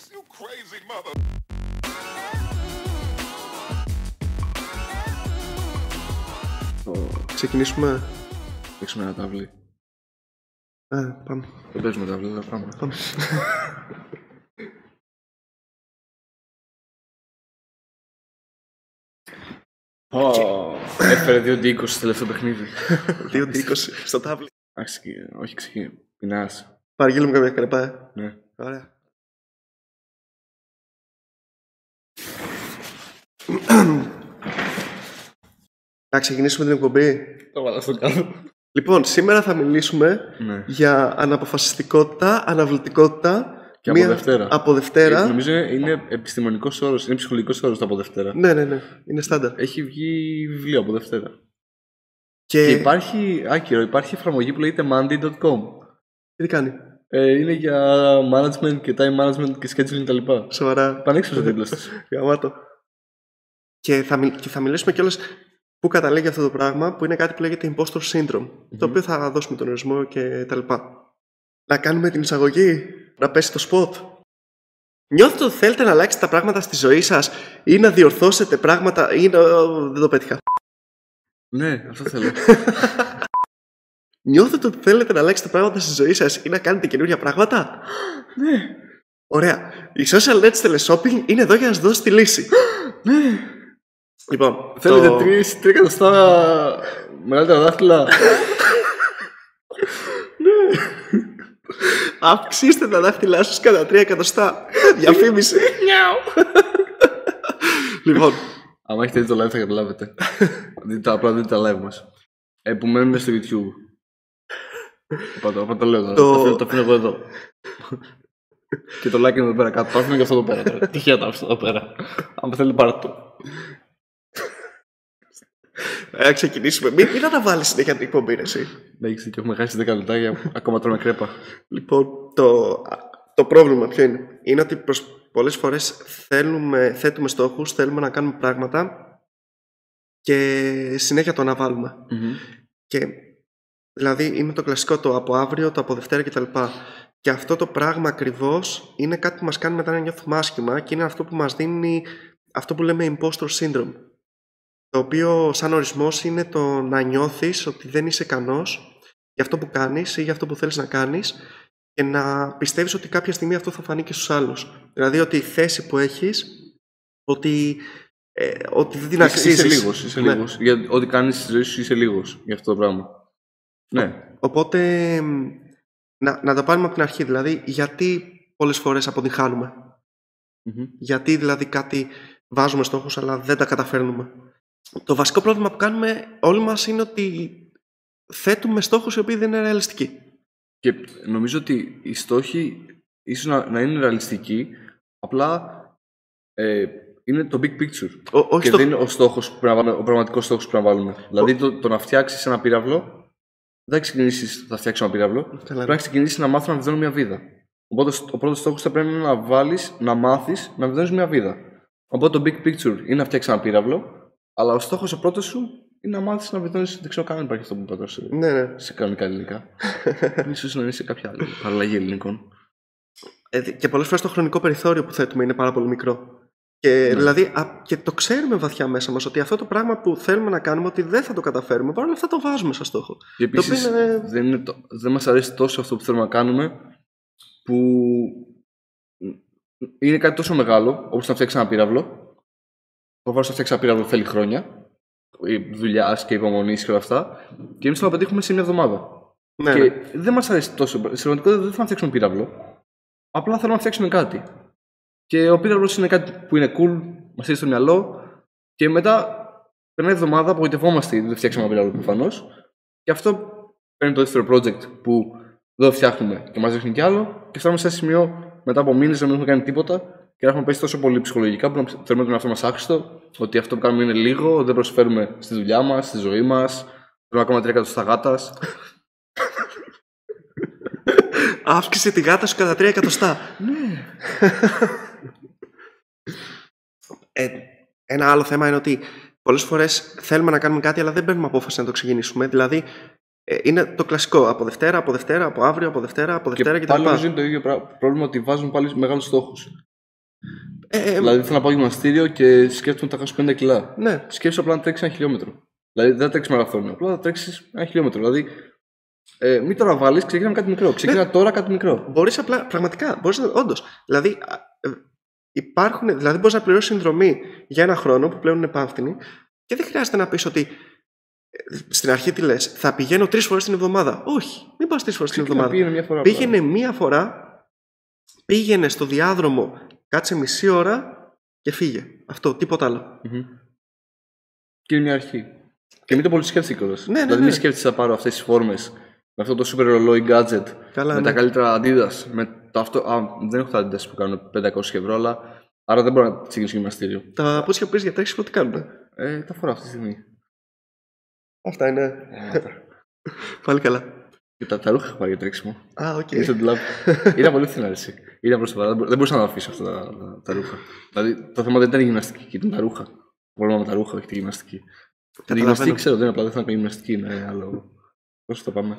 this, you crazy mother. Ξεκινήσουμε. Παίξουμε ένα ταβλί. Ε, πάμε. Δεν παίζουμε ταβλί, δεν πάμε. πάμε. Ω, Έφερε 2D20 στο τελευταίο παιχνίδι. 2-20 στο τάβλι. Εντάξει, όχι ξεκινήσει. Πεινάς. Παραγγείλουμε μου καμιά κρεπά, ε. Ναι. Ωραία. Να ξεκινήσουμε την εκπομπή. Το βάλα στο κάτω. Λοιπόν, σήμερα θα μιλήσουμε Ναι. για αναποφασιστικότητα, αναβλητικότητα. Και από Δευτέρα. Από Δευτέρα. Ε, Νομίζω είναι επιστημονικός όρος, είναι ψυχολογικός όρος το από Δευτέρα. Ναι, ναι, ναι. Είναι στάνταρ. Έχει βγει βιβλίο από Δευτέρα. Και, Και υπάρχει, άκυρο, υπάρχει εφαρμογή που λέγεται Monday.com. τι κάνει; Ε, είναι για management και time management και scheduling κτλ. Σοβαρά. Πανέξυπνος ο τίτλος της. Γαμάτο. Και θα, μιλ- και θα μιλήσουμε κιόλας πού καταλήγει αυτό το πράγμα, που είναι κάτι που λέγεται impostor syndrome, το οποίο θα δώσουμε τον ορισμό και τα λοιπά. Να κάνουμε την εισαγωγή, να πέσει το spot. Νιώθετε ότι θέλετε να αλλάξετε τα πράγματα στη ζωή σας ή να διορθώσετε πράγματα ή να... Δεν το πέτυχα. ναι, αυτό θέλω. Νιώθετε ότι θέλετε να αλλάξετε πράγματα στη ζωή σας ή να κάνετε καινούργια πράγματα. ναι, Ωραία. Η social net teleshopping είναι εδώ για να σας δώσει τη λύση. ναι. Λοιπόν, Θέλετε το- τρεις, τρία εκατοστά μεγαλύτερα δάχτυλα; Αυξήστε τα δάχτυλά σας κατά 3 εκατοστά. Διαφήμιση. λοιπόν, Αν έχετε δει το live θα καταλάβετε. δείτε το, απλά δείτε τα live μας. Ε, που μένουν στο YouTube. Είπα το, είπα το λέω τώρα. Το- Το... αφήνω, το αφήνω εγώ εδώ. και το like είναι εδώ πέρα κάτω. Το αφήνω και αυτό εδώ πέρα τώρα. Τυχαία το άφησα εδώ πέρα. Αν θέλει πάρε το. Να ξεκινήσουμε. Μην, μην αναβάλεις συνέχεια την εκπομπή, ρε, εσύ. Ναι, έχεις δίκιο, έχουμε χάσει 10 λεπτάκια. Ακόμα τρώμε κρέπα. Λοιπόν, το, το πρόβλημα ποιο είναι; Είναι ότι προς, πολλές φορές θέλουμε, θέτουμε στόχους, θέλουμε να κάνουμε πράγματα και συνέχεια το αναβάλουμε. Και δηλαδή είναι το κλασικό το από αύριο, το από Δευτέρα κτλ. Και αυτό το πράγμα ακριβώς είναι κάτι που μας κάνει μετά να νιώθουμε άσχημα και είναι αυτό που μας δίνει αυτό που λέμε impostor syndrome. Το οποίο, σαν ορισμός, είναι το να νιώθεις ότι δεν είσαι ικανός για αυτό που κάνεις ή για αυτό που θέλεις να κάνεις και να πιστεύεις ότι κάποια στιγμή αυτό θα φανεί και στους άλλους. Δηλαδή ότι η θέση που έχεις, ότι, ε, ότι δεν την Είσαι, αξίζεις. είσαι λίγος, είσαι Ναι. λίγος. Για ό,τι κάνεις στη ζωή σου είσαι λίγος για αυτό το πράγμα. Ναι. Οπότε μ, να, να το πάρουμε από την αρχή. Δηλαδή, γιατί πολλές φορές αποτυγχάνουμε; Μμμ. Γιατί δηλαδή κάτι βάζουμε στόχους αλλά δεν τα καταφέρνουμε; Το βασικό πρόβλημα που κάνουμε όλοι μας είναι ότι θέτουμε στόχους οι οποίοι δεν είναι ρεαλιστικοί. Και νομίζω ότι οι στόχοι ίσως να, να είναι ρεαλιστικοί, απλά ε, είναι το big picture. Ο, όχι και στο... δεν είναι ο, στόχος που πρέπει να βάλουμε, ο πραγματικός στόχος που πρέπει να βάλουμε. Δηλαδή το, το να φτιάξεις ένα πύραυλο, δεν θα ξεκινήσεις θα φτιάξεις ένα πύραυλο, Καλά. πρέπει να ξεκινήσεις να μάθεις να βιδώνει μια βίδα. Οπότε ο πρώτος στόχος θα πρέπει να είναι να βάλεις, να μάθεις να βιδώνεις μια βίδα. Οπότε το big picture είναι να φτιάξεις ένα πύραυλο, αλλά ο στόχος ο πρώτος σου είναι να μάθεις να βιδώνεις, δεν ξέρω καν αν υπάρχει αυτό που είπα τώρα σε, Ναι, ναι. σε κανονικά ελληνικά. Ίσως να είναι σε κάποια άλλη παραλλαγή ελληνικών. Ε, και πολλές φορές το χρονικό περιθώριο που θέτουμε είναι πάρα πολύ μικρό. Και, Ναι. δηλαδή, α, και το ξέρουμε βαθιά μέσα μας ότι αυτό το πράγμα που θέλουμε να κάνουμε ότι δεν θα το καταφέρουμε, παρόλα αυτά το βάζουμε σαν στόχο. Και Το οποίο επίση είναι- δεν, είναι το, δεν μας αρέσει τόσο αυτό που θέλουμε να κάνουμε που είναι κάτι τόσο μεγάλο όπως να φτιάξει ένα πύραυλο. Ο να φτιάξει ένα πύραυλο θέλει χρόνια. Η δουλειά και υπομονή και όλα αυτά. Και εμείς θα το πετύχουμε σε μια εβδομάδα. Ναι, και ναι. δεν μας αρέσει τόσο. Στην πραγματικότητα δεν θέλουμε να φτιάξουμε πύραυλο. Απλά θέλουμε να φτιάξουμε κάτι. Και ο πύραυλος είναι κάτι που είναι cool, μας έρχεται στο μυαλό. Και μετά περνάει εβδομάδα, απογοητευόμαστε γιατί δεν φτιάξαμε ένα πύραυλο προφανώς. Και αυτό παίρνει το δεύτερο project που δεν το φτιάχνουμε και μας δείχνει κι άλλο. Και φτάνουμε σε ένα σημείο μετά από μήνες να μην έχουμε κάνει τίποτα και να έχουμε πέσει τόσο πολύ ψυχολογικά που να θεωρούμε τον εαυτό μας άχρηστο, ότι αυτό που κάνουμε είναι λίγο, δεν προσφέρουμε στη δουλειά μας, στη ζωή μας. Πρέπει να κάνουμε τρία εκατοστά γάτας. Αύξησε τη γάτα σου κατά 3 εκατοστά. ναι. Ε, ένα άλλο θέμα είναι ότι πολλές φορές θέλουμε να κάνουμε κάτι, αλλά δεν παίρνουμε απόφαση να το ξεκινήσουμε. Δηλαδή, ε, είναι το κλασικό. Από Δευτέρα, από Δευτέρα, από αύριο, από Δευτέρα, από Δευτέρα και κτλ. πάλι νομίζω είναι το ίδιο πρά- πρόβλημα ότι βάζουν πάλι μεγάλους στόχους. Ε, ε, Δηλαδή θέλω να πάω γυμναστήριο και σκέφτομαι ότι θα χάσω 50 κιλά. ναι. Σκέψου απλά να τρέξεις ένα χιλιόμετρο. Δηλαδή δεν θα τρέξεις μαραθώνιο, απλά θα τρέξεις ένα χιλιόμετρο. Δηλαδή ε, μην τώρα βάλεις, ξεκινά με κάτι μικρό. Ξεκινά Ναι. τώρα κάτι μικρό. Μπορείς απλά, πραγματικά, μπορείς να, όντως, δηλαδή α, ε, υπάρχουν, δηλαδή μπορείς να πληρώσεις συνδρομή για ένα χρόνο που πλέον είναι επάνθηνη και δεν χρειάζεται να πεις ότι ε, στην αρχή τι λες, θα πηγαίνω τρεις φορές την εβδομάδα. Όχι, μην πας τρεις φορές την Ξεκινά, εβδομάδα. πήγαινε μια φορά. απλά. Πήγαινε μία φορά, πήγαινε στο διάδρομο, κάτσε μισή ώρα και φύγε. Αυτό, τίποτα άλλο. Μμμ. Και είναι μια αρχή. Και μην το πολύ σκέφτεσαι κιόλα. Ναι, ναι, δηλαδή, ναι. μην σκέφτεσαι να πάρω αυτές τις φόρμες με αυτό το super ρολόι gadget. Καλά, με ναι. τα καλύτερα Adidas. Με το αυτό, α, δεν έχω τα Adidas που κάνουν 500 ευρώ, αλλά άρα δεν μπορώ να ξεκινήσω γυμναστήριο. Τα παπούτσια που πήρες για τρέξιμο τι κάνουν. Ε, τα φοράω αυτή τη στιγμή. Αυτά είναι. Πάλι καλά. Και τα, τα ρούχα έχω πάρει για τρέξιμο. Α, OK. Okay. Ήταν Ήταν πολύ φθηνά εσύ. Ήταν προς το παρά. Δεν μπορούσα να τα αφήσω αυτά τα, τα, τα ρούχα. Δηλαδή το θέμα δεν ήταν η γυμναστική, ήταν τα ρούχα. Το πρόβλημα με τα ρούχα, όχι τη γυμναστική. Τη Καταλαβαίνω. γυμναστική ξέρω, δεν είναι απλά δεν θα κάνω γυμναστική, είναι άλλο. Πώς το πάμε;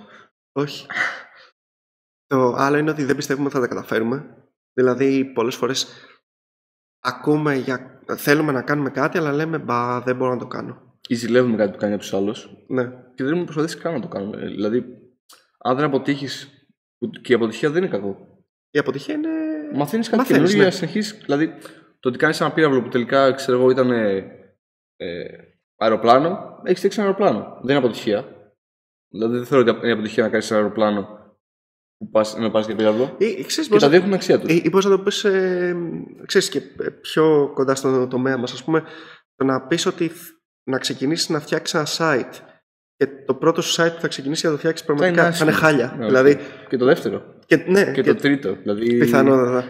Όχι. Το άλλο είναι ότι δεν πιστεύουμε ότι θα τα καταφέρουμε. Δηλαδή, πολλές φορές ακούμε για... θέλουμε να κάνουμε κάτι, αλλά λέμε μπα, δεν μπορώ να το κάνω. Ή ζηλεύουμε κάτι που κάνει από τους άλλους Ναι. και δεν έχουμε προσπαθήσει καν να το κάνουμε. Ε, Δηλαδή, αν δεν αποτύχεις, και η αποτυχία δεν είναι κακό. Η αποτυχία είναι... Μαθαίνεις κάτι Μαθαίνεις, καινούργιο, ναι. συνεχίζει. Δηλαδή, το ότι κάνεις ένα πύραυλο που τελικά ξέρω εγώ ήταν ε, ε, αεροπλάνο, έχεις φτιάξει ένα αεροπλάνο. Δεν είναι αποτυχία. Δηλαδή, δεν θεωρώ ότι είναι αποτυχία να κάνεις ένα αεροπλάνο που πας, να πας για πύραυλο. Ή, ή ξέρεις, Και τα πώς, δύο έχουν αξία τους. ή, ή πώς να το πεις, ε, ξέρεις, και πιο κοντά στον τομέα μας, ας πούμε, το να πεις ότι θ- να ξεκινήσεις να φτιάξεις ένα site και το πρώτο σου site που θα ξεκινήσει να το φτιάξεις πραγματικά θα είναι, άσχημο. χάλια. Ναι, δηλαδή, οκ. Και το δεύτερο. Και, ναι, Και, το τρίτο. Δηλαδή, πιθανότατα.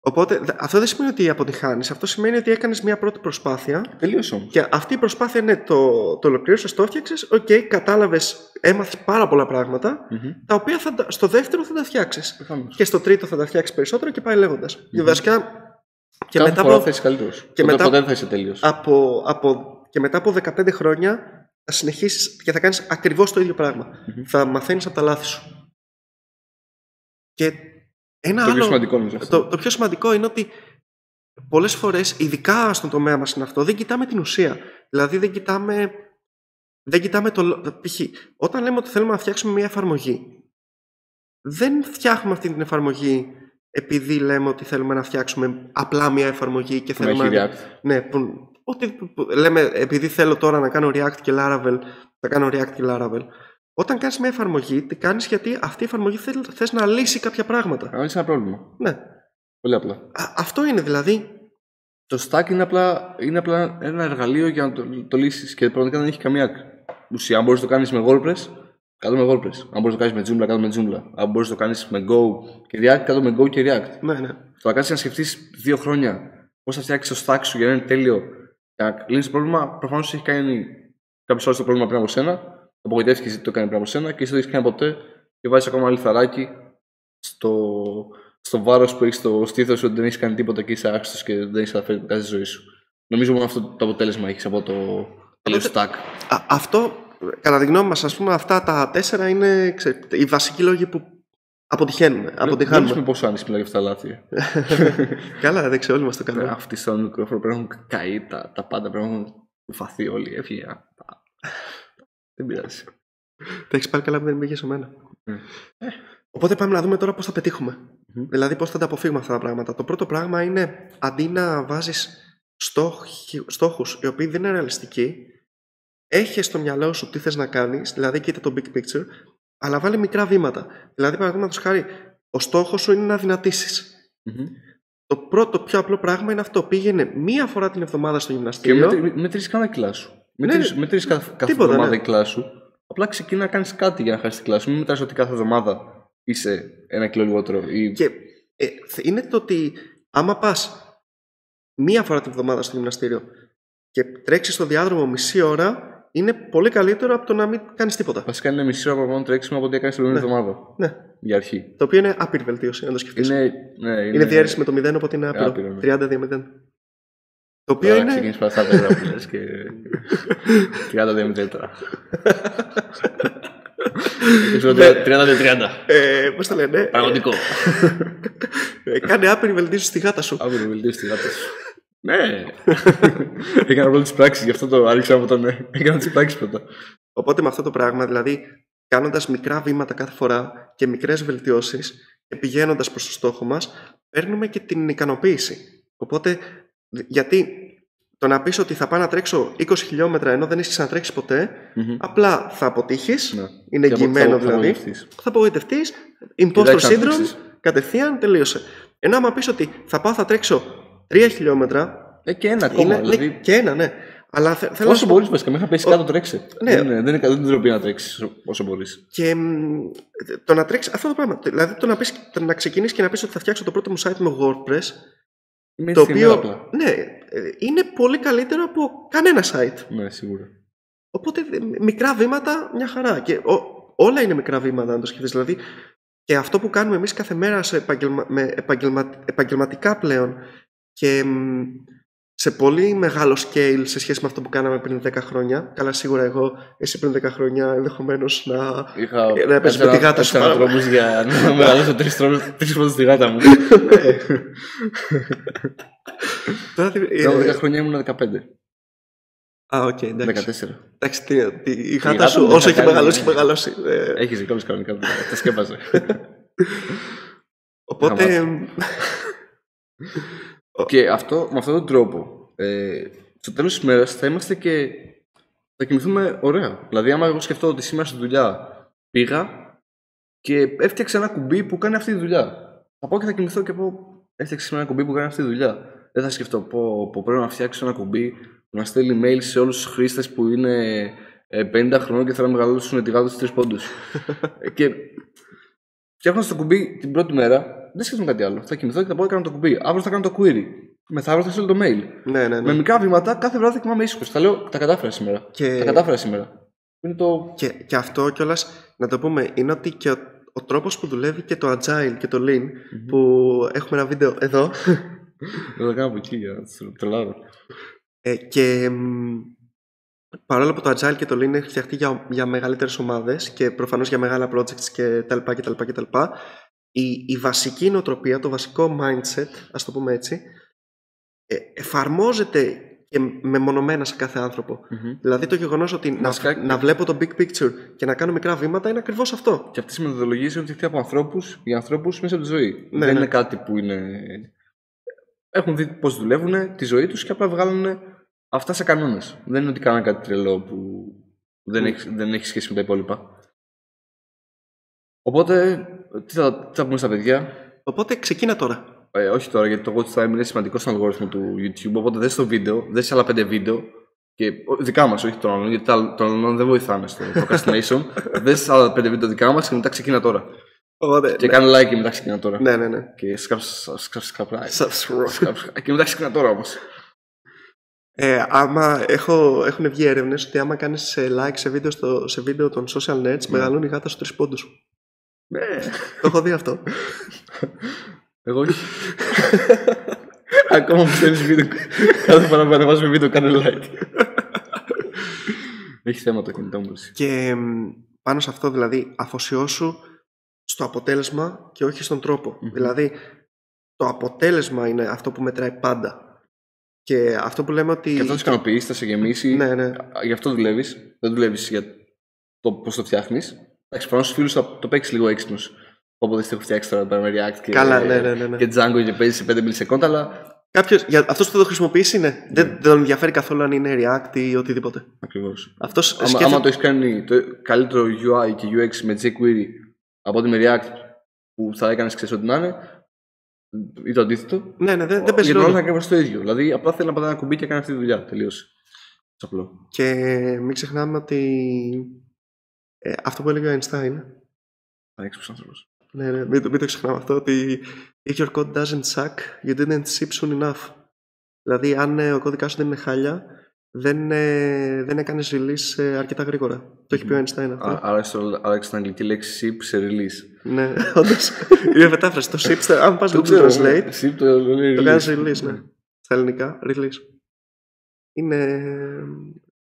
Οπότε δε- αυτό δεν σημαίνει ότι αποτυχάνεις. Αυτό σημαίνει ότι έκανες μια πρώτη προσπάθεια Τελείωσε όμως. και αυτή η προσπάθεια είναι το, το ολοκλήρωσες, το έφτιαξες. Οκ, κατάλαβες, έμαθες πάρα πολλά πράγματα, τα οποία θα, τα- στο δεύτερο θα τα φτιάξεις. Προφανώς. Και στο τρίτο θα τα φτιάξεις περισσότερο και πάει λέγοντας. Και βασικά. Και Κάθε μετά, φορά από, θα είσαι καλύτερος. και Και μετά- ποτέ δεν θα είσαι τέλειος. από, από, και μετά από 15 χρόνια θα συνεχίσεις και θα κάνεις ακριβώς το ίδιο πράγμα. Θα μαθαίνεις από τα λάθη σου. Και ένα Το άλλο. πιο σημαντικό νομίζω αυτό. Το, το πιο σημαντικό είναι ότι πολλές φορές, ειδικά στον τομέα μας είναι αυτό, δεν κοιτάμε την ουσία. Δηλαδή δεν κοιτάμε, δεν κοιτάμε το... λο- Π.χ. όταν λέμε ότι θέλουμε να φτιάξουμε μια εφαρμογή, δεν φτιάχνουμε αυτή την εφαρμογή επειδή λέμε ότι θέλουμε να φτιάξουμε απλά μια εφαρμογή και Που να θέλουμε... έχει React. Ναι, που, ότι, που- που- λέμε επειδή θέλω τώρα να κάνω React και Laravel, θα κάνω React και Laravel. Όταν κάνεις μια εφαρμογή, τι κάνεις γιατί αυτή η εφαρμογή θέλ- θες να λύσει κάποια πράγματα. Αν είσαι ένα πρόβλημα. Ναι. Πολύ απλά. Α, αυτό είναι δηλαδή. Το stack είναι απλά, είναι απλά ένα εργαλείο για να το, το λύσεις και πραγματικά δεν έχει καμία ουσία. Αν μπορείς να το κάνεις με WordPress, κάτω με WordPress. Αν μπορείς να το κάνεις με Joomla, κάτω με Joomla. Αν μπορείς να το κάνεις με Go και React, κάτω με Go και React. Ναι, ναι. Το να κάτσει να σκεφτείς δύο χρόνια πώς θα φτιάξεις το stack σου για να είναι τέλειο και να λύνει το πρόβλημα, προφανώς έχει κάνει κάποιος άλλος το πρόβλημα πριν από σένα. Απογοητεύτηκες γιατί το έκανε πριν από σένα και εσύ δεν έχεις κάνει ποτέ και βάζεις ακόμα λιθαράκι στο, στο βάρος που έχεις στο στήθο σου ότι δεν έχεις κάνει τίποτα και είσαι άξιος και δεν έχεις καταφέρει κάτι στη ζωή σου. Νομίζω μόνο αυτό το αποτέλεσμα έχεις από το τέλειο Οπότε- stack. Α, αυτό, κατά τη γνώμη μας, ας πούμε, αυτά τα τέσσερα είναι ξέρετε, οι βασικοί λόγοι που αποτυχαίνουμε. Δεν αποτυχάνουμε. με πόσο άνηση μιλάει για αυτά τα λάθη. Καλά, δεν ξέρω, όλοι μας το κάνουμε. Αυτοί στο μικρόφωνο πρέπει να έχουν καεί τα, τα πάντα, πρέπει να έχουν φαθεί όλοι. Έφυγε. Α, τα- Δεν πειράζει. Τα έχεις πάρει καλά που δεν πήγε σε μένα. Mm. Οπότε πάμε να δούμε τώρα πώς θα πετύχουμε. Μμμ. Δηλαδή πώς θα τα αποφύγουμε αυτά τα πράγματα. Το πρώτο πράγμα είναι αντί να βάζεις στόχοι, στόχους οι οποίοι δεν είναι ρεαλιστικοί, έχεις στο μυαλό σου τι θες να κάνεις, δηλαδή κοίτα το big picture, αλλά βάλει μικρά βήματα. Δηλαδή, παραδείγματος χάρη, ο στόχος σου είναι να δυνατήσεις. Μμμ. Το πρώτο πιο απλό πράγμα είναι αυτό. Πήγαινε μία φορά την εβδομάδα στο Και γυμναστήριο. μετρήσει μετρήσεις καν τα κιλά σου. Ναι, Μετρήσεις, ναι. μετρήσεις κάθε, κάθε Τίποτα, εβδομάδα ναι. τα κιλά σου. Απλά ξεκινά να κάνεις κάτι για να χάσεις τα κιλά σου. Μην μετράς ότι κάθε εβδομάδα είσαι ένα κιλό λιγότερο. Ή... Και ε, θ- είναι το ότι άμα πας μία φορά την εβδομάδα στο γυμναστήριο και τρέξεις στο διάδρομο μισή ώρα, είναι πολύ καλύτερο από το να μην κάνεις τίποτα. Βασικά είναι μισή ώρα παραπάνω τρέξιμο από ό,τι έκανες την προηγούμενη εβδομάδα. Ναι. Για αρχή. Το οποίο είναι άπειρη βελτίωση, αν το σκεφτείς. Είναι, Είναι, ναι, είναι διαίρεση με το 0, οπότε είναι άπειρο. άπειρο, ναι. 30-0. Το οποίο Τώρα είναι. ξεκίνησε πάρα στα πέρα που λες και 30 διαμετρήτρα. 30-30. Ε, Πώς το λένε. Πραγματικό. Ε, κάνε άπειρη βελτίωση στη γάτα σου. Αύριο βελτίωση τη γάτα σου. Ναι. Έκανα πρώτα τις πράξεις, γι' αυτό το άρχισα από το ναι. Έκανα τις πράξεις πρώτα. Οπότε με αυτό το πράγμα, δηλαδή κάνοντας μικρά βήματα κάθε φορά και μικρές βελτιώσεις και πηγαίνοντας προς το στόχο μας, παίρνουμε και την ικανοποίηση. Οπότε, γιατί το να πεις ότι θα πάω να τρέξω 20 χιλιόμετρα ενώ δεν έχει ξανατρέξει ποτέ, Μμμ. απλά θα αποτύχεις. Ναι. Είναι Και απο- εγγυημένο θα- θα δηλαδή. απογοητευτείς. Θα απογοητευτείς. Και Imposter δεν syndrome, ξανατρέξεις. κατευθείαν τελείωσε. Ενώ άμα πεις ότι θα πάω, θα τρέξω 3 χιλιόμετρα. Ε, και ένα ακόμα. Είναι, ναι, δηλαδή, και ένα, ναι. Αλλά θε- θέλω να όσο σου πω- μπορείς, βασικά, μέχρι να πέσει κάτω, τρέξε. Ναι. Δεν, είναι- δεν, είναι- δεν τροπή να τρέξεις όσο μπορείς. Και μ, το να τρέξεις αυτό το πράγμα. Δηλαδή το να, πεις, το να ξεκινήσεις και να πεις ότι θα φτιάξω το πρώτο μου site με WordPress. Το οποίο ναι, ε, είναι πολύ καλύτερο από κανένα site. Ναι, σίγουρα. Οπότε ε, μικρά βήματα, μια χαρά. Και ο- όλα είναι μικρά βήματα, αν το σκεφτείς. Δηλαδή, και αυτό που κάνουμε εμείς κάθε μέρα σε επαγγελμα, με επαγγελμα, επαγγελματικά πλέον και μ, σε πολύ μεγάλο scale σε σχέση με αυτό που κάναμε πριν 10 χρόνια. Καλά, σίγουρα εγώ, εσύ πριν 10 χρόνια ενδεχομένως να. Είχα Ε, να παίζεις με τη γάτα σου πάρα τρόπους για να μεγαλώσω τρεις τρόπους τρεις φορές τη γάτα μου. Τώρα, τι- ε, Κάνω 10 χρόνια ήμουν 15. Α, οκ, εντάξει. 14. Εντάξει, τι, τι, η γάτα γάτα σου μου δεν όσο θα έχει κάνει, μεγαλώσει, ναι. έχει μεγαλώσει. Ε, Έχεις δικό κανονικά. Τα σκέπαζε. οπότε. Και αυτό, με αυτόν τον τρόπο, ε, στο τέλος της μέρας θα είμαστε και. θα κοιμηθούμε ωραία. Δηλαδή, άμα εγώ σκεφτώ ότι σήμερα στη δουλειά πήγα και έφτιαξα ένα κουμπί που κάνει αυτή τη δουλειά. Θα πάω και θα κοιμηθώ και πω, έφτιαξα σήμερα ένα κουμπί που κάνει αυτή τη δουλειά. Δεν θα σκεφτώ πω, πω πρέπει να φτιάξω ένα κουμπί που να στέλνει mail σε όλους τους χρήστες που είναι ε, 50 χρονών και θέλουν να μεγαλώσουν τη γάτα στους τρεις πόντους. και φτιάχνοντας το κουμπί την πρώτη μέρα, δεν σκέφτομαι κάτι άλλο. Θα κοιμηθώ και θα πάω και κάνω το κουμπί. Αύριο θα κάνω το query. Μεθαύριο θα στείλω το mail. ναι, ναι, ναι. Με μικρά βήματα κάθε βράδυ θα κοιμάμαι ήσυχος. Θα λέω τα κατάφερα σήμερα. Και- Τα κατάφερα σήμερα. Είναι το. Και, και αυτό κιόλας να το πούμε είναι ότι και ο, ο τρόπος που δουλεύει και το agile και το lean που έχουμε ένα βίντεο εδώ Δεν το κάνω από εκεί για να τους τρελάρω. ε, και μ, παρόλο που το agile και το lean έχει φτιαχτεί για, για μεγαλύτερες ομάδες και προφανώς για μεγάλα projects και τα λοιπά και τα λοιπά και τα λοιπά η, η βασική νοοτροπία, το βασικό mindset ας το πούμε έτσι ε, εφαρμόζεται και μεμονωμένα σε κάθε άνθρωπο. Δηλαδή το γεγονός ότι να, Βασικά- να βλέπω το big picture και να κάνω μικρά βήματα είναι ακριβώς αυτό. Και αυτές οι μεθοδολογίες έχουν φτιαχτεί από ανθρώπους για ανθρώπους μέσα από τη ζωή. Ναι, Δεν ναι. είναι κάτι που είναι. Έχουν δει πώς δουλεύουν τη ζωή τους και απλά βγάλουν αυτά σε κανόνες. Δεν είναι ότι κάνανε κάτι τρελό που δεν, Ναι. έχει, δεν έχει σχέση με τα υπόλοιπα. Οπότε, τι θα, τι θα πούμε στα παιδιά; Οπότε ξεκίνα τώρα. Ε, όχι τώρα, γιατί το watch time είναι σημαντικός στον αλγόριθμο του YouTube. Οπότε δες το βίντεο, δες άλλα πέντε βίντεο. Και ο- δικά μας, όχι των άλλων, γιατί τα άλλα- των άλλων δεν βοηθάνε στο procrastination. δες άλλα πέντε βίντεο δικά μας και μετά ξεκίνα τώρα. Οπότε, Και κάνε like και μετά ξεκινά τώρα. ναι, ναι, ναι. Και σκάψε subscribe. Subscribe. Και μετά ξεκινά τώρα όμως. Ε, άμα έχω, έχουν βγει έρευνες ότι άμα κάνεις like σε βίντεο, στο, σε βίντεο των social nets, μεγαλώνει η γάτα στους τρεις πόντους. Ναι. Το έχω δει αυτό. Εγώ όχι. Ακόμα που στέλνει βίντεο. Κάθε φορά που ανεβάζουμε βίντεο, κάνε like. Έχει θέμα το κινητό μου. εσύ. Και μ, πάνω σε αυτό δηλαδή αφοσιώσου στο αποτέλεσμα και όχι στον τροπο Δηλαδή το αποτέλεσμα είναι αυτό που μετράει πάντα. Και αυτό που λέμε ότι... Και αυτό θα σε ικανοποιήσει, θα σε γεμίσει. Ναι, ναι. Γι' αυτό δουλεύεις. Δεν δουλεύεις για το πώς το φτιάχνεις. Εντάξει, πάνω στους φίλους θα το παίξεις λίγο έξυπνος. Όποτε έχω φτιάξεις τώρα με React και, Καλά, ναι, ναι, ναι, ναι. και Django και παίζεις σε 5 μιλισεκόντα, αλλά. Κάποιος, για αυτός που θα το χρησιμοποιήσει, ναι. Δεν, δεν τον ενδιαφέρει καθόλου αν είναι React ή οτιδήποτε. Ακριβώς. Αυτός Άμα, σκέφτεται- άμα το έχεις κάνει το καλύτερο UI και UX με jQuery από ότι με React που θα έκανες ξέρεις ό,τι να είναι, ή το αντίθετο. Ναι, ναι, δεν, δεν παίζει για τον άλλο ρόλο. θα ακριβώ το ίδιο. Δηλαδή, απλά θέλει να πατάει ένα κουμπί και κάνει αυτή τη δουλειά. Τελείωσε. Απλό. Και μην ξεχνάμε ότι ε, αυτό που έλεγε ο Einstein, Πανέξυπνος άνθρωπος. ναι, ναι, μην, το- μην το ξεχνάμε αυτό, ότι if your code doesn't suck, you didn't ship soon enough. Δηλαδή, αν ε, ο κώδικας σου δεν είναι χάλια, δεν, ε, δεν έκανες release ε, αρκετά γρήγορα. Το έχει πει ο Einstein αυτό. Άρα, στο- άρα στην αγγλική λέξη ship σε release. ναι, όντως. είναι μετάφραση. Το ship, αν πας στο translate, Ship το λέει το release. κάνεις release, ναι. Στα ελληνικά, release. Είναι...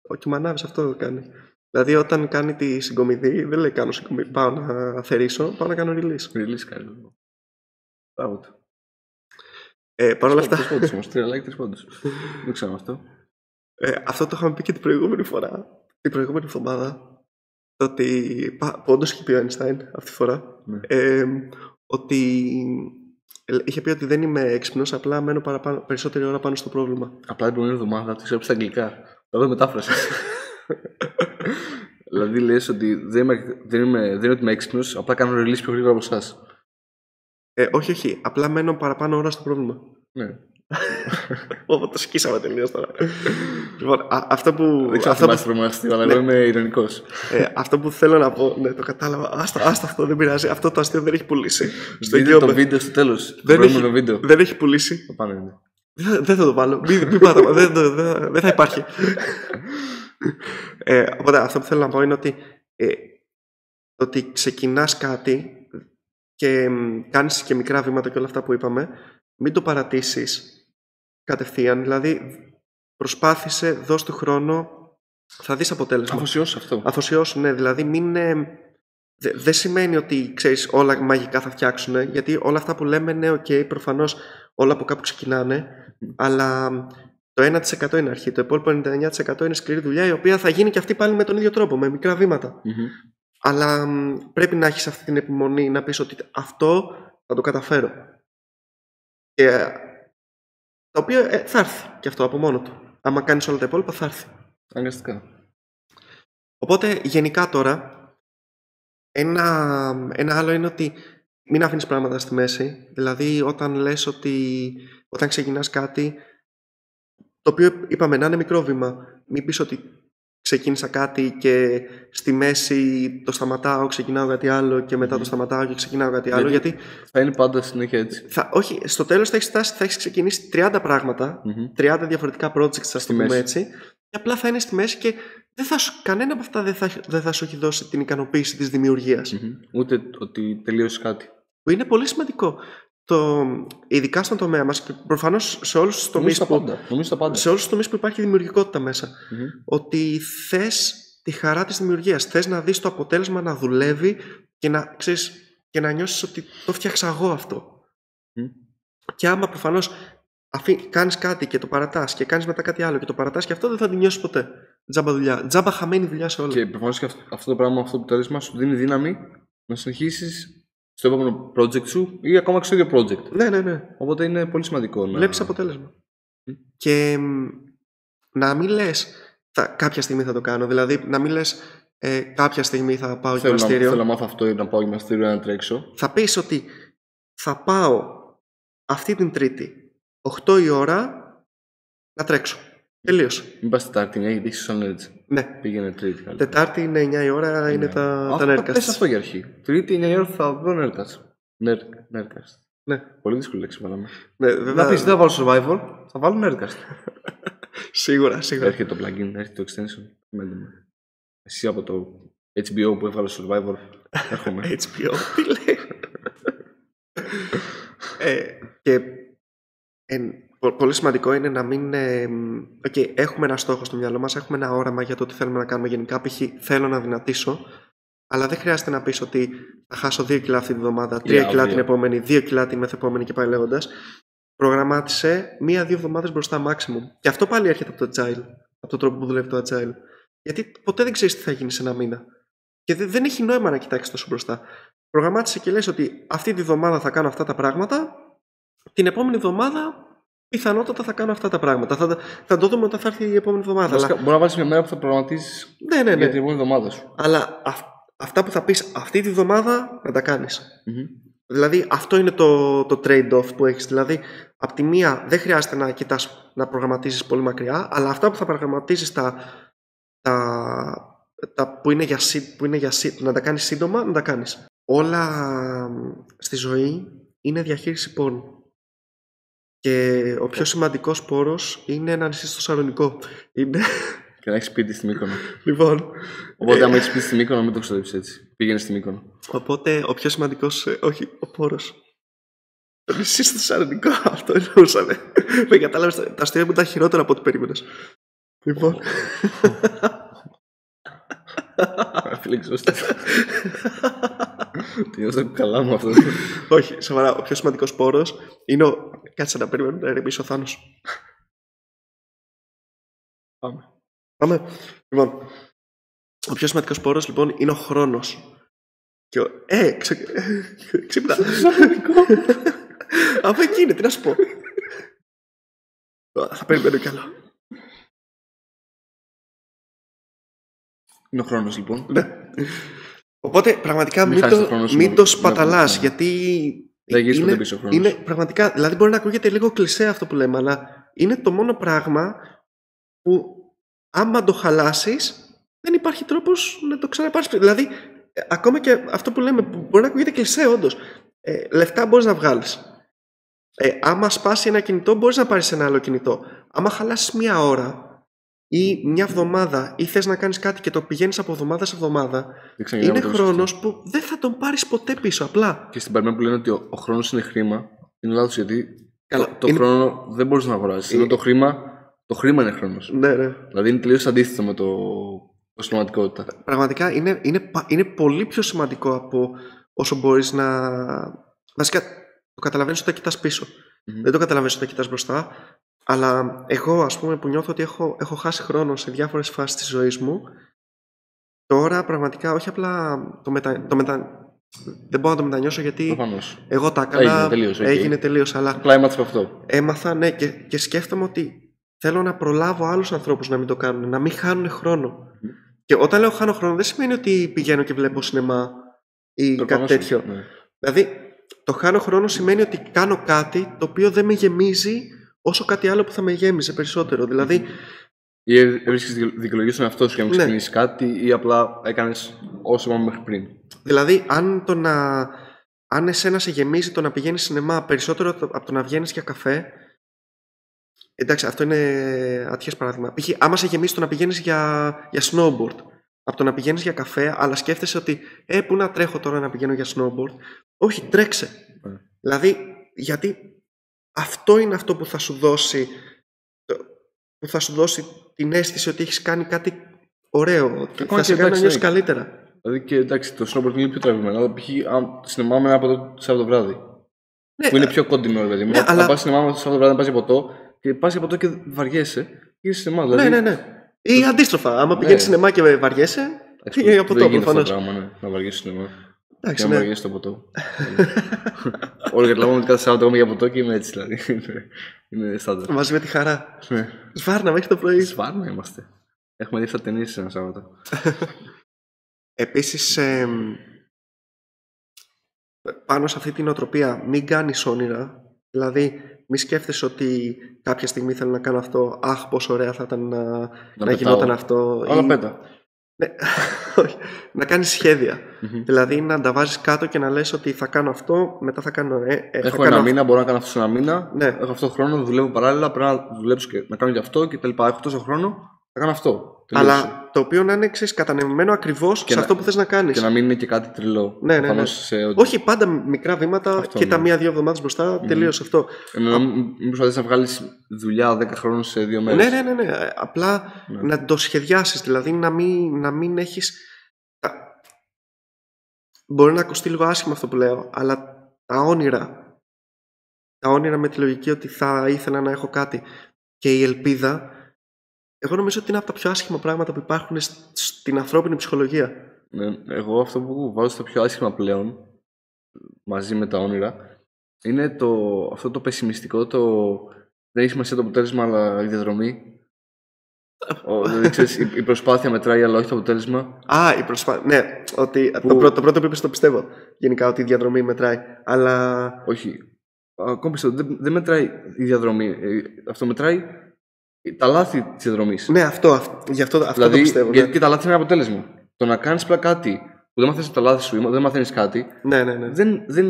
Ο Κιμανάβης αυτό το κάνει. Δηλαδή, όταν κάνει τη συγκομιδή, δεν λέει κάνω συγκομιδή. Πάω να θερήσω, πάω να κάνω release. Release κάνει. Μπράβο του. Ε, Παρ' όλα αυτά, Τρεις πόντους όμως, τρία like, τρεις πόντους. Δεν ξέρω αυτό. ε, αυτό το είχαμε πει και την προηγούμενη φορά. Την προηγούμενη εβδομάδα. Το ότι. πα- Που όντως είχε πει ο Einstein αυτή τη φορά. Ναι. Ε, ότι. ε, Είχε πει ότι δεν είμαι έξυπνο, απλά μένω παραπάνω, περισσότερη ώρα πάνω στο πρόβλημα. Απλά την προηγούμενη εβδομάδα το ξέρω στα αγγλικά. Θα δω μετάφραση. δηλαδή λες ότι δεν, είμαι, δεν, είμαι, δεν είναι ότι είμαι έξυπνος, απλά κάνω release πιο γρήγορα από εσάς. Ε, όχι, όχι. Απλά μένω παραπάνω ώρα στο πρόβλημα. Ναι. Όπω το σκίσαμε τελείως τώρα. λοιπόν, α- αυτό που. Δεν ξέρω αν αυτό, που θυμάσαι το προηγούμενο αστείο, αλλά εγώ είμαι ηρωνικός. ε, αυτό που θέλω να πω. Ναι, το κατάλαβα. Άστα, άστα αυτό, δεν πειράζει. Αυτό το αστείο δεν έχει πουλήσει. Στο Δείτε γιο το μου. βίντεο στο τέλος. Το Δεν προηγούμενο έχει- βίντεο. Δεν έχει πουλήσει. Το πάνω είναι. Δεν δεν θα το βάλω. Μην, μην πάτε, δεν, δεν, δεν, δεν θα υπάρχει. ε, οπότε αυτό που θέλω να πω είναι ότι, ε, το ότι ξεκινάς κάτι και μ, κάνεις και μικρά βήματα και όλα αυτά που είπαμε, μην το παρατήσεις κατευθείαν. Δηλαδή, προσπάθησε, δώσ' του χρόνο, θα δεις αποτέλεσμα. Αφοσιώσου αυτό. Αφοσιώσου, ναι. Δηλαδή, μην. ε, δε- δεν σημαίνει ότι ξέρεις όλα μαγικά θα φτιάξουν, γιατί όλα αυτά που λέμε, ναι, οκ, προφανώς όλα από κάπου ξεκινάνε, αλλά το 1% είναι αρχή, το υπόλοιπο 99% είναι σκληρή δουλειά, η οποία θα γίνει και αυτή πάλι με τον ίδιο τρόπο, με μικρά βήματα. Μμμ. Αλλά μ, πρέπει να έχεις αυτή την επιμονή να πεις ότι αυτό θα το καταφέρω. Και, ε, το οποίο ε, θα έρθει και αυτό από μόνο του. Άμα κάνεις όλα τα υπόλοιπα θα έρθει. Αναγκαστικά. Οπότε γενικά τώρα ένα, ένα άλλο είναι ότι μην αφήνεις πράγματα στη μέση. Δηλαδή όταν λες ότι όταν ξεκινάς κάτι το οποίο είπαμε να είναι μικρό βήμα. Μην πεις ότι ξεκίνησα κάτι και στη μέση το σταματάω, ξεκινάω κάτι άλλο και μετά το σταματάω και ξεκινάω κάτι άλλο. Γιατί- Γιατί Θα είναι πάντα συνέχεια έτσι. θα, όχι, στο τέλος θα έχεις, φτάσει, θα έχεις ξεκινήσει 30 πράγματα Μμμ. 30 διαφορετικά projects, ας το πούμε μέση. έτσι. Και απλά θα είναι στη μέση και δεν θα σου, κανένα από αυτά δεν θα, δεν θα σου έχει δώσει την ικανοποίηση της δημιουργίας. Μμμ. Ούτε ότι τελείωσες κάτι. Που είναι πολύ σημαντικό. Το, ειδικά στον τομέα μας και προφανώς σε όλους τους τομείς Νομίζω τα που, πάντα. Νομίζω τα πάντα. σε όλους τους τομείς που υπάρχει δημιουργικότητα μέσα. Μμμ. Ότι θες τη χαρά της δημιουργίας. Θες να δεις το αποτέλεσμα να δουλεύει και να, ξέρεις, και να νιώσεις ότι το φτιάξα εγώ αυτό. Μμ. Και άμα προφανώς κάνεις κάτι και το παρατάς και κάνεις μετά κάτι άλλο και το παρατάς και αυτό δεν θα την νιώσεις ποτέ. Τζάμπα δουλειά. Τζάμπα χαμένη δουλειά σε όλα. Και προφανώς και αυτό, αυτό το πράγμα, αυτό το αποτέλεσμα σου δίνει δύναμη να συνεχίσεις στο επόμενο project σου ή ακόμα και στο ίδιο project; Ναι, ναι, ναι. Οπότε είναι πολύ σημαντικό να. Βλέπεις αποτέλεσμα. Και μ, να μην λες κάποια στιγμή θα το κάνω. Δηλαδή να μην λες ε, κάποια στιγμή θα πάω Θέλω να, γυμναστήριο. θέλω να μάθω αυτό ή να πάω γυμναστήριο ή να τρέξω. Θα πεις ότι θα πάω αυτή την Τρίτη 8 η ώρα να τρέξω. Τελείωσε. Μην πας Τετάρτη, μια γιατί είσαι social nerds. Ναι. Πήγαινε Τρίτη. καλύτερα. Τετάρτη είναι 9 η ώρα, είναι Ναι. τα, Αυτό, τα Πες Nerdcast. αυτό για αρχή. Τρίτη, 9 η ώρα θα δω Nerdcast. Nerd, Nerdcast. Ναι. Πολύ δύσκολη λέξη βάλαμε. Ναι, Να βέβαια, πεις δεν θα βάλω survival, θα βάλω Nerdcast. Σίγουρα, σίγουρα. έρχεται το plugin, έρχεται το extension. Μένουμε. Εσύ από το HBO που έβαλες survival, έρχομαι. HBO, τι λέει. ε, και εν, πο- πολύ σημαντικό είναι να μην... Ε, μ, οκ, έχουμε ένα στόχο στο μυαλό μας, έχουμε ένα όραμα για το τι θέλουμε να κάνουμε γενικά. Π.χ. θέλω να αδυνατίσω, αλλά δεν χρειάζεται να πεις ότι θα χάσω 2 κιλά αυτή τη βδομάδα, 3 κιλά αύριο. την επόμενη, 2 κιλά την μεθεπόμενη και πάει λέγοντας. Προγραμμάτισε μία-δύο εβδομάδες μπροστά maximum. Και αυτό πάλι έρχεται από το agile, από τον τρόπο που δουλεύει το agile. Γιατί ποτέ δεν ξέρεις τι θα γίνει σε ένα μήνα. Και δε- δεν έχει νόημα να κοιτάξεις τόσο μπροστά. Προγραμμάτισε και λες ότι αυτή τη βδομάδα θα κάνω αυτά τα πράγματα, την επόμενη εβδομάδα πιθανότατα θα κάνω αυτά τα πράγματα. Θα, τα- θα το δούμε όταν θα έρθει η επόμενη εβδομάδα. Βασικά, Αλλά, μπορεί να βάλεις μια μέρα που θα προγραμματίζει ναι, ναι, για ναι. την επόμενη εβδομάδα σου. Αλλά αυ- αυτά που θα πεις αυτή τη βδομάδα να τα κάνεις. Μμμ. Δηλαδή αυτό είναι το, το trade-off που έχεις. Δηλαδή από τη μία δεν χρειάζεται να κοιτάς να προγραμματίζεις πολύ μακριά, αλλά αυτά που θα προγραμματίζεις τα, τα, τα που είναι για, σύ- που είναι για σύ- να τα κάνεις σύντομα, να τα κάνεις. Όλα μ, στη ζωή είναι διαχείριση πόρων. Και ο πιο σημαντικός πόρος είναι ένα νησί στο Σαρονικό. Είναι, Και να έχεις σπίτι στη Μύκονο. λοιπόν, Οπότε, ε, άμα έχεις σπίτι στη Μύκονο, μην το ξοδέψεις έτσι. Πήγαινες στη Μύκονο. Οπότε ο πιο σημαντικός, όχι, ο πόρος. Το νησί στο Σαρονικό, αυτό εννοούσαμε. Με κατάλαβες, τα αστεία μου ήταν χειρότερα από ό,τι περίμενες. Λοιπόν. Φίλε, εξώστα. Τι νιώθω καλά με αυτό. Όχι, σοβαρά. Ο πιο σημαντικός πόρος είναι ο. Κάτσε να περιμένω να ηρεμήσει ο Θάνος. Πάμε. Πάμε. Λοιπόν, ο πιο σημαντικός πόρος λοιπόν είναι ο χρόνος. Και ο... Ε, ξε... ξύπνα. Αυτό εκεί είναι, τι να σου πω. Θα περιμένω κι άλλο. Είναι ο χρόνος λοιπόν. Ναι. Οπότε πραγματικά Μην μην χάσεις το, το χρόνο σου μην με- το με- σπαταλάς ναι. γιατί Δεν γυρίζει ποτέ είναι, πίσω ο χρόνος. είναι πραγματικά, δηλαδή μπορεί να ακούγεται λίγο κλισέ αυτό που λέμε αλλά είναι το μόνο πράγμα που άμα το χαλάσεις δεν υπάρχει τρόπος να το ξαναπάρεις δηλαδή ε, ακόμα και αυτό που λέμε που μπορεί να ακούγεται κλισέ όντως ε, λεφτά μπορείς να βγάλεις ε, άμα σπάσει ένα κινητό μπορείς να πάρεις ένα άλλο κινητό άμα χαλάσεις μία ώρα ή μια εβδομάδα ή θες να κάνεις κάτι και το πηγαίνεις από εβδομάδα σε εβδομάδα Δεν ξαναγίνει είναι ποτέ αυτό. χρόνος που δεν θα τον πάρεις ποτέ πίσω απλά Και στην παροιμία που λένε ότι ο, ο χρόνος είναι χρήμα, είναι λάθος γιατί Καλά, το, το είναι- χρόνο δεν μπορείς να αγοράσει. Ενώ το χρήμα, το χρήμα είναι χρόνος. ναι, ναι. Δηλαδή είναι τελείως αντίθετο με το, το στην πραγματικότητα. πραγματικά είναι, είναι, πα- είναι πολύ πιο σημαντικό από όσο μπορείς να... Βασικά το καταλαβαίνεις όταν κοιτάς πίσω. Μμμ. Δεν το καταλαβαίνεις όταν κοιτάς μπροστά. Αλλά εγώ ας πούμε που νιώθω ότι έχω, έχω χάσει χρόνο σε διάφορες φάσεις της ζωής μου τώρα πραγματικά όχι απλά το μετα... Το μετα... δεν μπορώ να το μετανιώσω γιατί Προφανώς. εγώ τα έκανα Έγινε τελείως, οκ. έγινε τελείως αλλά Απλά έμαθα από αυτό. έμαθα ναι και, και σκέφτομαι ότι θέλω να προλάβω άλλους ανθρώπους να μην το κάνουν, να μην χάνουν χρόνο. Και όταν λέω χάνω χρόνο δεν σημαίνει ότι πηγαίνω και βλέπω σινεμά ή κάτι Προφανώς, τέτοιο. ναι. Δηλαδή το χάνω χρόνο σημαίνει ότι κάνω κάτι το οποίο δεν με γεμίζει όσο κάτι άλλο που θα με γέμιζε περισσότερο. Δηλαδή Ή βρίσκει δικαιολογία στον εαυτό σου για να μην Ναι. ξεκινήσει κάτι, ή απλά έκανες όσο πάμε μέχρι πριν; Δηλαδή, αν, το να, αν εσένα σε γεμίζει το να πηγαίνεις σινεμά περισσότερο το- από το να βγαίνεις για καφέ. Εντάξει, αυτό είναι ατυχές παράδειγμα. Π.χ. άμα σε γεμίζει το να πηγαίνεις για, για snowboard από το να πηγαίνεις για καφέ, αλλά σκέφτεσαι ότι, ε, πού να τρέχω τώρα να πηγαίνω για snowboard. Όχι, τρέξε. Ναι. Δηλαδή, γιατί αυτό είναι αυτό που θα σου δώσει το- που θα σου δώσει την αίσθηση ότι έχεις κάνει κάτι ωραίο, ότι Ακόμα θα σε και κάνει να εντάξει, νιώσεις ναι. καλύτερα. Δηλαδή και εντάξει, το snowboard είναι πιο τραβηγμένο. Αλλά π.χ. αν σινεμά με από το Σάββατο βράδυ. Ναι, Που είναι πιο κοντινό, ρε παιδί μου. Ναι, Να αλλά- πας σινεμά με το Σάββατο βράδυ να πας για ποτό και πας για ποτό και βαριέσαι. Και είσαι σινεμά. Δηλαδή, Ναι, ναι, ναι. Ή αντίστροφα, άμα Ναι. πηγαίνει σινεμά και βαριέσαι, εντάξει, πήγαινε από δεν το γίνεται αυτό προφανώς. το πράγμα, ναι, να βαριέσαι σινεμά. Και Εντάξει, να ναι. βαριέσαι το ποτό. Όλοι καταλαβαίνουν ότι κάθε Σάββατο εγώ είμαι για ποτό και είμαι έτσι δηλαδή. Είναι- Είναι στάνταρ. Μαζί με τη χαρά. Ναι. Σβάρνα μέχρι το πρωί. Σβάρνα είμαστε. Έχουμε δει αυτά ταινίες ένα Σάββατο. Επίσης, πάνω σε αυτή την οτροπία, μην κάνεις όνειρα. Δηλαδή, μη σκέφτεσαι ότι κάποια στιγμή θέλω να κάνω αυτό. Αχ, πόσο ωραία θα ήταν να, να, πετάω. γινόταν αυτό. Αλλά Ή- πέτα. Ναι, όχι. να κάνεις σχέδια. Μμμ. Δηλαδή, να τα βάζεις κάτω και να λες ότι θα κάνω αυτό, μετά θα κάνω. Ε, ε, θα Έχω κάνω ένα αυτό. μήνα, μπορώ να κάνω αυτός σε ένα μήνα. Ναι. Έχω αυτό το χρόνο, δουλεύω παράλληλα. Πρέπει να δουλέψω και να κάνω και αυτό και τα λοιπά. Έχω τόσο χρόνο, θα κάνω αυτό. Τελείωσε. Αλλά το οποίο να είναι εξής, κατανεμημένο ακριβώς σε να- αυτό που θες να κάνεις. Και να μην είναι και κάτι τρελό. Ναι, ναι, ναι. Προφανώς σε ό,τι- Όχι πάντα μικρά βήματα Αυτό, και ναι. τα μία-δύο εβδομάδες μπροστά, τελείωσε αυτό. Εννοώ, μην μην προσπαθείς να βγάλεις δουλειά 10 χρόνων σε δύο μέρες. Ναι, ναι, ναι, ναι. Ε, Απλά Ναι. να το σχεδιάσεις, δηλαδή να μην, να μην έχεις. Μπορεί να ακουστεί λίγο άσχημα αυτό που λέω, αλλά τα όνειρα. Τα όνειρα με τη λογική ότι θα ήθελα να έχω κάτι και η ελπίδα. Εγώ νομίζω ότι είναι από τα πιο άσχημα πράγματα που υπάρχουν σ- στην ανθρώπινη ψυχολογία. Ναι, εγώ αυτό που βάζω στα πιο άσχημα πλέον, μαζί με τα όνειρα, είναι το, αυτό το πεσημιστικό, το δεν έχει σημασία το αποτέλεσμα, αλλά η διαδρομή. Ο, δηλαδή, ξέρεις, η, η προσπάθεια μετράει, αλλά όχι το αποτέλεσμα. Α, η προσπάθεια. Ναι, ότι Που- το, πρώτο, το πρώτο που είπες το πιστεύω. Γενικά ότι η διαδρομή μετράει. Αλλά. Όχι. Ακόμα πιστεύω, δεν, δεν μετράει η διαδρομή. Ε, Αυτό μετράει τα λάθη της διαδρομή. Ναι, αυτό, αυτό, γι' αυτό, αυτό δηλαδή, το πιστεύω. γιατί Ναι, και τα λάθη είναι ένα αποτέλεσμα. Το να κάνεις απλά κάτι που δεν μαθαίνεις από τα λάθη σου, ή δεν μαθαίνεις κάτι, ναι, ναι. ναι. δεν, δεν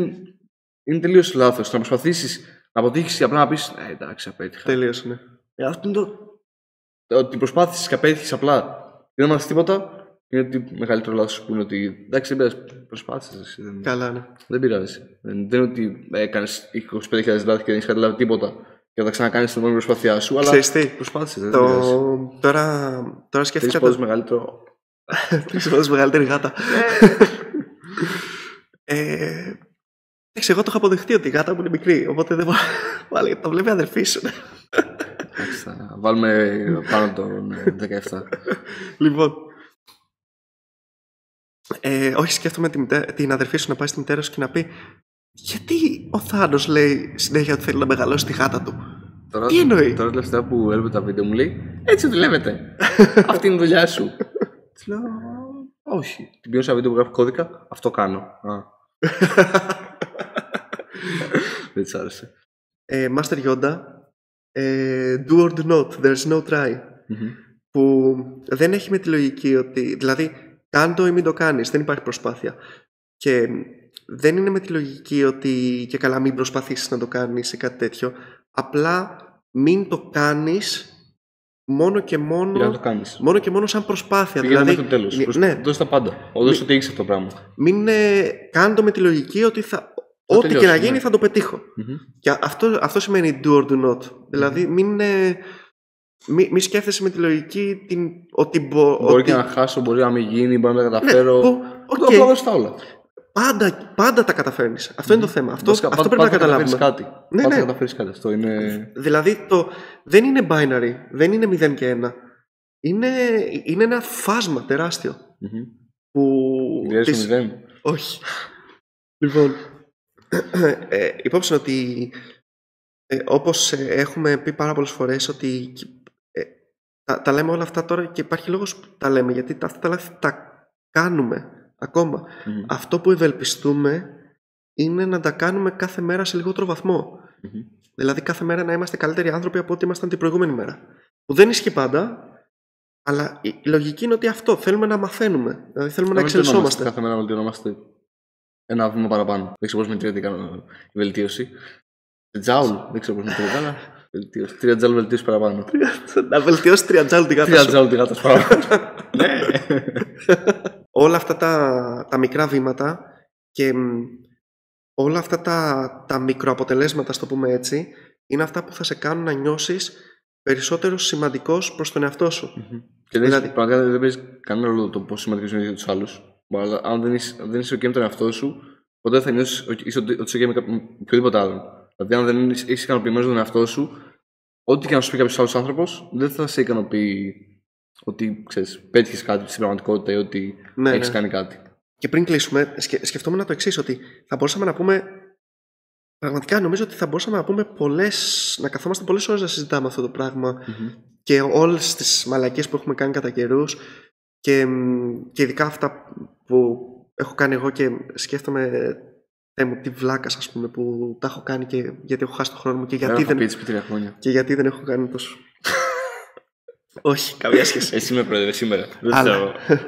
είναι τελείως λάθος. Το να προσπαθήσεις να αποτύχεις ή απλά να πεις Ε, εντάξει, απέτυχα. Τελείωσε, ναι. Ε, αυτό είναι το. το Ότι προσπάθησες και απέτυχες απλά και δεν μάθεις τίποτα, είναι το μεγαλύτερο λάθος που είναι ότι εντάξει, δεν πειράζει. Προσπάθησες. Δεν, Καλά, ναι. δεν πειράζει. Δεν, δεν είναι ότι έκανες 25.000 λάθη και δεν έχεις καταλάβει τίποτα και θα τα ξανακάνεις την επόμενη προσπάθειά σου, αλλά Ξέρεις τι, προσπάθησες. Δεν το... πειράζει. τώρα, τώρα Θέλει σκέφτηκα πόσο το... μεγαλύτερο Τρεις φορέ μεγαλύτερη γάτα. ε, εντάξει, εγώ το έχω αποδεχτεί ότι η γάτα μου είναι μικρή. Οπότε δεν μπορώ. Πάλι το βλέπει η αδερφή σου. Εντάξει, θα βάλουμε πάνω τον ε, 17. λοιπόν. Ε, όχι, σκέφτομαι τη μητέ- την αδερφή σου να πάει στη μητέρα σου και να πει Γιατί ο Θάνος λέει συνέχεια ότι θέλει να μεγαλώσει τη γάτα του; Τώρα, Τι εννοεί; Τώρα τελευταία που έλειπε τα βίντεο μου λέει Έτσι δουλεύετε. Αυτή είναι η δουλειά σου. Της λέω Όχι. Την πιω σε ένα βίντεο που γράφει κώδικα. Αυτό κάνω. Α. Δεν της άρεσε. Ε, Master Yoda, ε, do or do not, there's no try. Μμμ. Που δεν έχει με τη λογική ότι. Δηλαδή, κάν το ή μην το κάνεις, δεν υπάρχει προσπάθεια. Και δεν είναι με τη λογική ότι και καλά μην προσπαθήσεις να το κάνεις ή κάτι τέτοιο. Απλά μην το κάνεις μόνο και μόνο, Για να το κάνεις. μόνο, και μόνο σαν προσπάθεια. Πήγαινε δηλαδή, μέχρι το τέλος. ναι, Προσ- ναι, Δώσε τα πάντα. Δώσε ό,τι έχεις αυτό το πράγμα. μην ε, κάνω το με τη λογική ότι θα, Θα ό,τι και να τελειώσει, γίνει ναι. θα το πετύχω. Μμμ. Και αυτό, αυτό σημαίνει do or do not. Δηλαδή μην, ε, μη, μη σκέφτεσαι με τη λογική την, ότι μπο, Μπορεί ότι, και να χάσω, μπορεί να μην γίνει, μπορεί να τα ναι, καταφέρω. που, Το οκ, απλά δώσ' τα όλα. Πάντα, πάντα τα καταφέρνεις. Αυτό είναι το θέμα. Αυτό, Βασικά, αυτό πάντα- πρέπει να πάντα καταλάβουμε. καταφέρεις κάτι. Ναι, Πάντα ναι. καταφέρεις κάτι. Αυτό είναι... Δηλαδή το, δεν είναι binary, δεν είναι 0 και 1. Είναι, είναι ένα φάσμα τεράστιο. Μμμ. Που Διέρεις το τις- μηδέν; Όχι. Λοιπόν, ε, υπόψη ότι ε, όπως ε, έχουμε πει πάρα πολλές φορές ότι ε, τα, τα λέμε όλα αυτά τώρα και υπάρχει λόγος που τα λέμε γιατί τα- αυτά τα λάθη τα κάνουμε ακόμα. Μμμ. Αυτό που ευελπιστούμε είναι να τα κάνουμε κάθε μέρα σε λιγότερο βαθμό. Μμμ. Δηλαδή κάθε μέρα να είμαστε καλύτεροι άνθρωποι από ό,τι ήμασταν την προηγούμενη μέρα. Που δεν ισχύει πάντα, αλλά η η λογική είναι ότι αυτό θέλουμε να μαθαίνουμε. Δηλαδή θέλουμε να βελτιωνόμαστε. εξελισσόμαστε. Κάθε μέρα να βελτιωνόμαστε ένα βήμα παραπάνω. Δεν ξέρω πώς μετριέται η βελτίωση. Τζάουλ, δεν ξέρω πώς μετριέται, αλλά βελτίωση. Τρία τζάουλ βελτίωσης παραπάνω. να βελτιώσεις τριαντζάλ την γάτας Τρία σου. τζάουλ τη γάτας παραπάνω. Ναι. Όλα αυτά τα, τα μικρά βήματα και μ, όλα αυτά τα, τα μικροαποτελέσματα, στο πούμε έτσι, είναι αυτά που θα σε κάνουν να νιώσεις περισσότερος σημαντικός προς τον εαυτό σου. Και δεν Δηλαδή- δηλαδή... πραγματικά δεν παίζεις κανένα ρόλο το πόσο σημαντικός είναι για τους άλλους. Αλλά αν δεν είσαι, αν δεν είσαι OK με τον εαυτό σου, ποτέ δεν θα νιώσεις ότι είσαι, ότι είσαι OK με, κάποιο- με οποιοδήποτε άλλον. Δηλαδή, αν δεν είσαι είσαι ικανοποιημένος με τον εαυτό σου, ό,τι και να σου πει κάποιος άλλος άνθρωπος, δεν θα σε ικανοποιεί ότι ξέρεις, πέτυχες κάτι στην πραγματικότητα ή ότι Ναι, έχεις ναι. κάνει κάτι. Και πριν κλείσουμε, σκε, σκεφτόμουν το εξής, ότι θα μπορούσαμε να πούμε. Πραγματικά νομίζω ότι θα μπορούσαμε να πούμε πολλές. να καθόμαστε πολλές ώρες να συζητάμε αυτό το πράγμα και όλες τις μαλακίες που έχουμε κάνει κατά καιρούς και, μ, και ειδικά αυτά που έχω κάνει εγώ και σκέφτομαι. Θεέ μου, τι βλάκας, ας πούμε, που τα έχω κάνει και γιατί έχω χάσει τον χρόνο μου και γιατί, Γιατί δεν, δεν... πει πριν τρία χρόνια. και γιατί δεν έχω κάνει τόσο. Όχι, καμία σχέση. Εσύ με πρόεδρε σήμερα. Δεν Αλλά- ξέρω.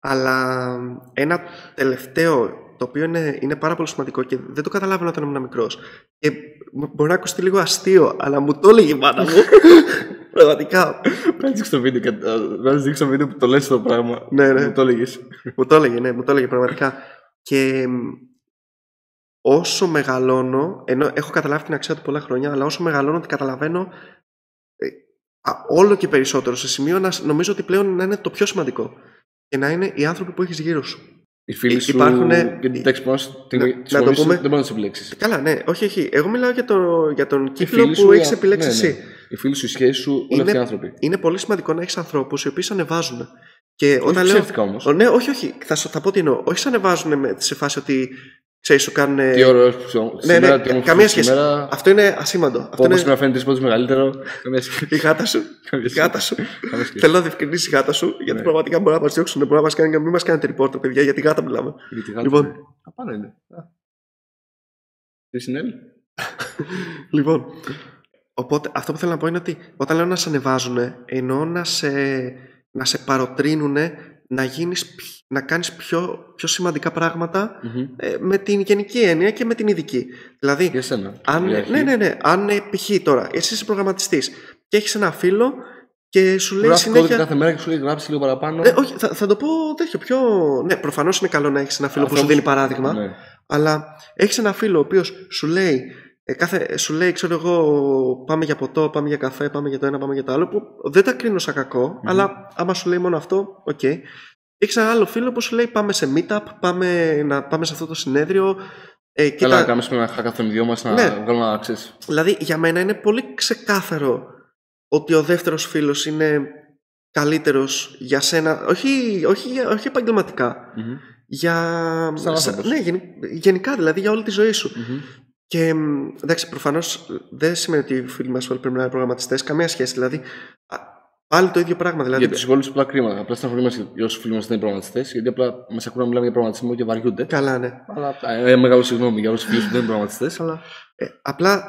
Αλλά ένα τελευταίο το οποίο είναι, είναι πάρα πολύ σημαντικό και δεν το καταλάβαινα όταν ήμουν μικρός. Και μπο- μπορεί να ακουστεί λίγο αστείο, αλλά μου το έλεγε η μάνα μου. Πραγματικά. Πρέπει να δείξω το βίντεο, και- να δείξω το βίντεο που το λες το πράγμα. Ναι, ναι. Μου το έλεγες. μου το έλεγε, ναι, μου το έλεγε πραγματικά. Και μ, όσο μεγαλώνω, ενώ έχω καταλάβει την αξία του πολλά χρόνια, αλλά όσο μεγαλώνω την καταλαβαίνω ε, α, όλο και περισσότερο σε σημείο να σ- νομίζω ότι πλέον να είναι το πιο σημαντικό. Και να είναι οι άνθρωποι που έχεις γύρω σου. Οι φίλοι Ε, σου. υπάρχουνε- Γιατί εντάξει, πάνω στην Να- τη να το φωνή σου πούμε- δεν μπορεί να του επιλέξει. Καλά, ναι, όχι, όχι. Εγώ μιλάω για, το, για τον κύκλο φίλοι που σου, έχεις α, επιλέξει ναι, εσύ. ναι. Οι φίλοι σου, οι σχέσεις σου, όλοι Είναι- αυτοί οι άνθρωποι. Είναι πολύ σημαντικό να έχεις ανθρώπους οι οποίοι σε ανεβάζουν. Και όταν Όχι λέω. ψεύτικα όμως. Ο, ναι, όχι, όχι. Θα, σου- θα πω τι εννοώ. Όχι σε ανεβάζουν με, σε φάση ότι ξέρεις, σου κάνουν. Τι ωραίος που σου. ναι, σήμερα, ναι, τι όμορφο καμία που σχέση. Σήμερα, Αυτό είναι ασήμαντο. Αυτό Όπω είναι σήμερα φαίνεται τρει μεγαλύτερο. Καμία σχέση. η γάτα σου. Καμία η σχέση. γάτα σου. Καμία σχέση. Θέλω να διευκρινίσει η γάτα σου, γιατί Ναι. πραγματικά μπορεί να μας διώξουν. Μπορεί να μας κάνει, μην μας κάνετε report, παιδιά, γιατί γάτα μιλάμε. Γιατί γάτα Λοιπόν. είναι. Απάνω είναι. Α. Τι συνέβη; Λοιπόν, οπότε αυτό που θέλω να πω είναι ότι όταν λέω να σε ανεβάζουν, εννοώ να σε, να σε παροτρύνουν να, γίνεις, πι- να κάνεις πιο, πιο σημαντικά πράγματα Μμμ. ε, με την γενική έννοια και με την ειδική. Δηλαδή, Για σένα. αν, Για αρχή. ναι, ναι, ναι, αν ε, π.χ. τώρα εσύ είσαι προγραμματιστής και έχεις ένα φίλο και σου λέει Γράφεις κώδικα συνέχεια... κάθε μέρα και σου λέει γράψεις λίγο παραπάνω. Ναι, όχι, θα, θα το πω τέτοιο πιο... Ναι, προφανώς είναι καλό να έχεις ένα φίλο που σου Ανθρώπους- δίνει παράδειγμα. Ναι. Αλλά έχεις ένα φίλο ο οποίος σου λέει ε, κάθε, σου λέει, ξέρω εγώ, πάμε για ποτό, πάμε για καφέ, πάμε για το ένα, πάμε για το άλλο, που δεν τα κρίνω σαν κακό αλλά άμα σου λέει μόνο αυτό, ok. Okay. Έχει ένα άλλο φίλο που σου λέει πάμε σε meetup, πάμε, να, πάμε σε αυτό το συνέδριο. Ε, κοίτα... Καλά, να κάνουμε ένα χακαθόν δυο μας να ναι. βγάλουμε ένα access. Δηλαδή, για μένα είναι πολύ ξεκάθαρο ότι ο δεύτερος φίλος είναι καλύτερος για σένα, όχι, όχι, όχι επαγγελματικα για... ναι, γενικά δηλαδή για όλη τη ζωή σου. Και εντάξει, προφανώς δεν σημαίνει ότι οι φίλοι μας όλοι πρέπει να είναι προγραμματιστές. Καμία σχέση. Δηλαδή, πάλι το ίδιο πράγμα. Δηλαδή... Για τους υπόλοιπου απλά κρίμα. Απλά στα μας για όσους φίλοι μας δεν είναι προγραμματιστές. Γιατί απλά μας ακούνε να μιλάμε για προγραμματισμό και βαριούνται. Καλά, ναι. Αλλά, ε, μεγάλο συγγνώμη για όλους τους φίλους που δεν είναι προγραμματιστές. Αλλά... Ε, απλά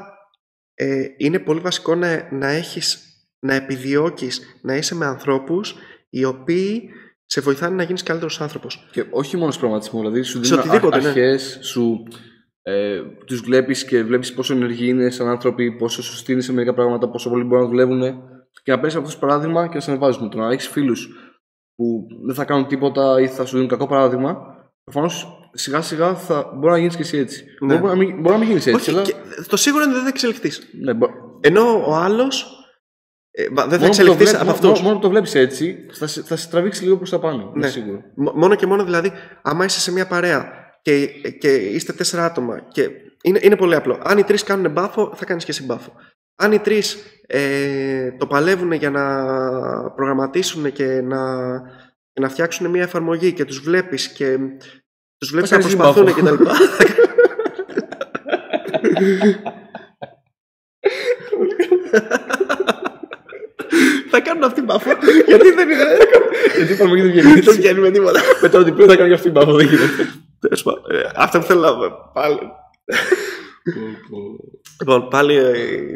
ε, είναι πολύ βασικό να, να έχεις να επιδιώκεις να είσαι με ανθρώπους οι οποίοι σε βοηθάνε να γίνεις καλύτερος άνθρωπος. Και όχι μόνο στο προγραμματισμό, δηλαδή σου δίνουν ναι. αρχές, ναι. σου ε, τους βλέπεις και βλέπεις πόσο ενεργοί είναι σαν άνθρωποι, πόσο σωστοί είναι σε μερικά πράγματα, πόσο πολύ μπορούν να δουλεύουν και να παίρνεις αυτό το παράδειγμα και να σε ανεβάζουν. Το να έχεις φίλους που δεν θα κάνουν τίποτα ή θα σου δίνουν κακό παράδειγμα, προφανώς σιγά σιγά θα μπορεί να γίνεις και εσύ έτσι. Ναι. Μπορεί, να μην, μπορεί να μην γίνεις έτσι. Όχι, αλλά... το σίγουρο είναι ότι δεν θα εξελιχθείς. Ναι, μπο... Ενώ ο άλλος ε, δεν θα εξελιχθείς από αυτό. Μόνο, που το βλέπεις έτσι, θα, θα σε τραβήξει λίγο προς τα πάνω. Ναι. Σίγουρο. Μόνο και μόνο δηλαδή, άμα είσαι σε μια παρέα και, και είστε τέσσερα άτομα. Και είναι, είναι πολύ απλό. Αν οι τρεις κάνουν μπάφο, θα κάνεις και εσύ μπάφο. Αν οι τρεις ε, το παλεύουν για να προγραμματίσουν και να, και να φτιάξουν μια εφαρμογή και τους βλέπεις και τους βλέπεις να προσπαθούν και τα λοιπά. θα κάνουν αυτή μπαφό. Γιατί δεν είναι. Γιατί η εφαρμογή δεν βγαίνει. Δεν βγαίνει με τίποτα. Μετά ότι πρέπει θα κάνει αυτή μπαφό, δεν γίνεται. Ε, αυτό που θέλω να πάλι. λοιπόν, πάλι ε,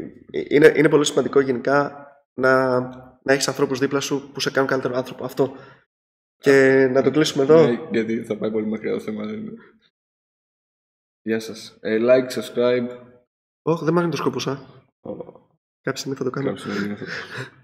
είναι, είναι πολύ σημαντικό γενικά να, να έχεις ανθρώπους δίπλα σου που σε κάνουν καλύτερο άνθρωπο. Αυτό. Και να το κλείσουμε εδώ. Ναι, γιατί θα πάει πολύ μακριά το θέμα. Γεια σας. Ε, like, subscribe. Όχι, δεν μ' το σκόπο, σα. Κάποια στιγμή θα το κάνω. Κάποια στιγμή θα το κάνω.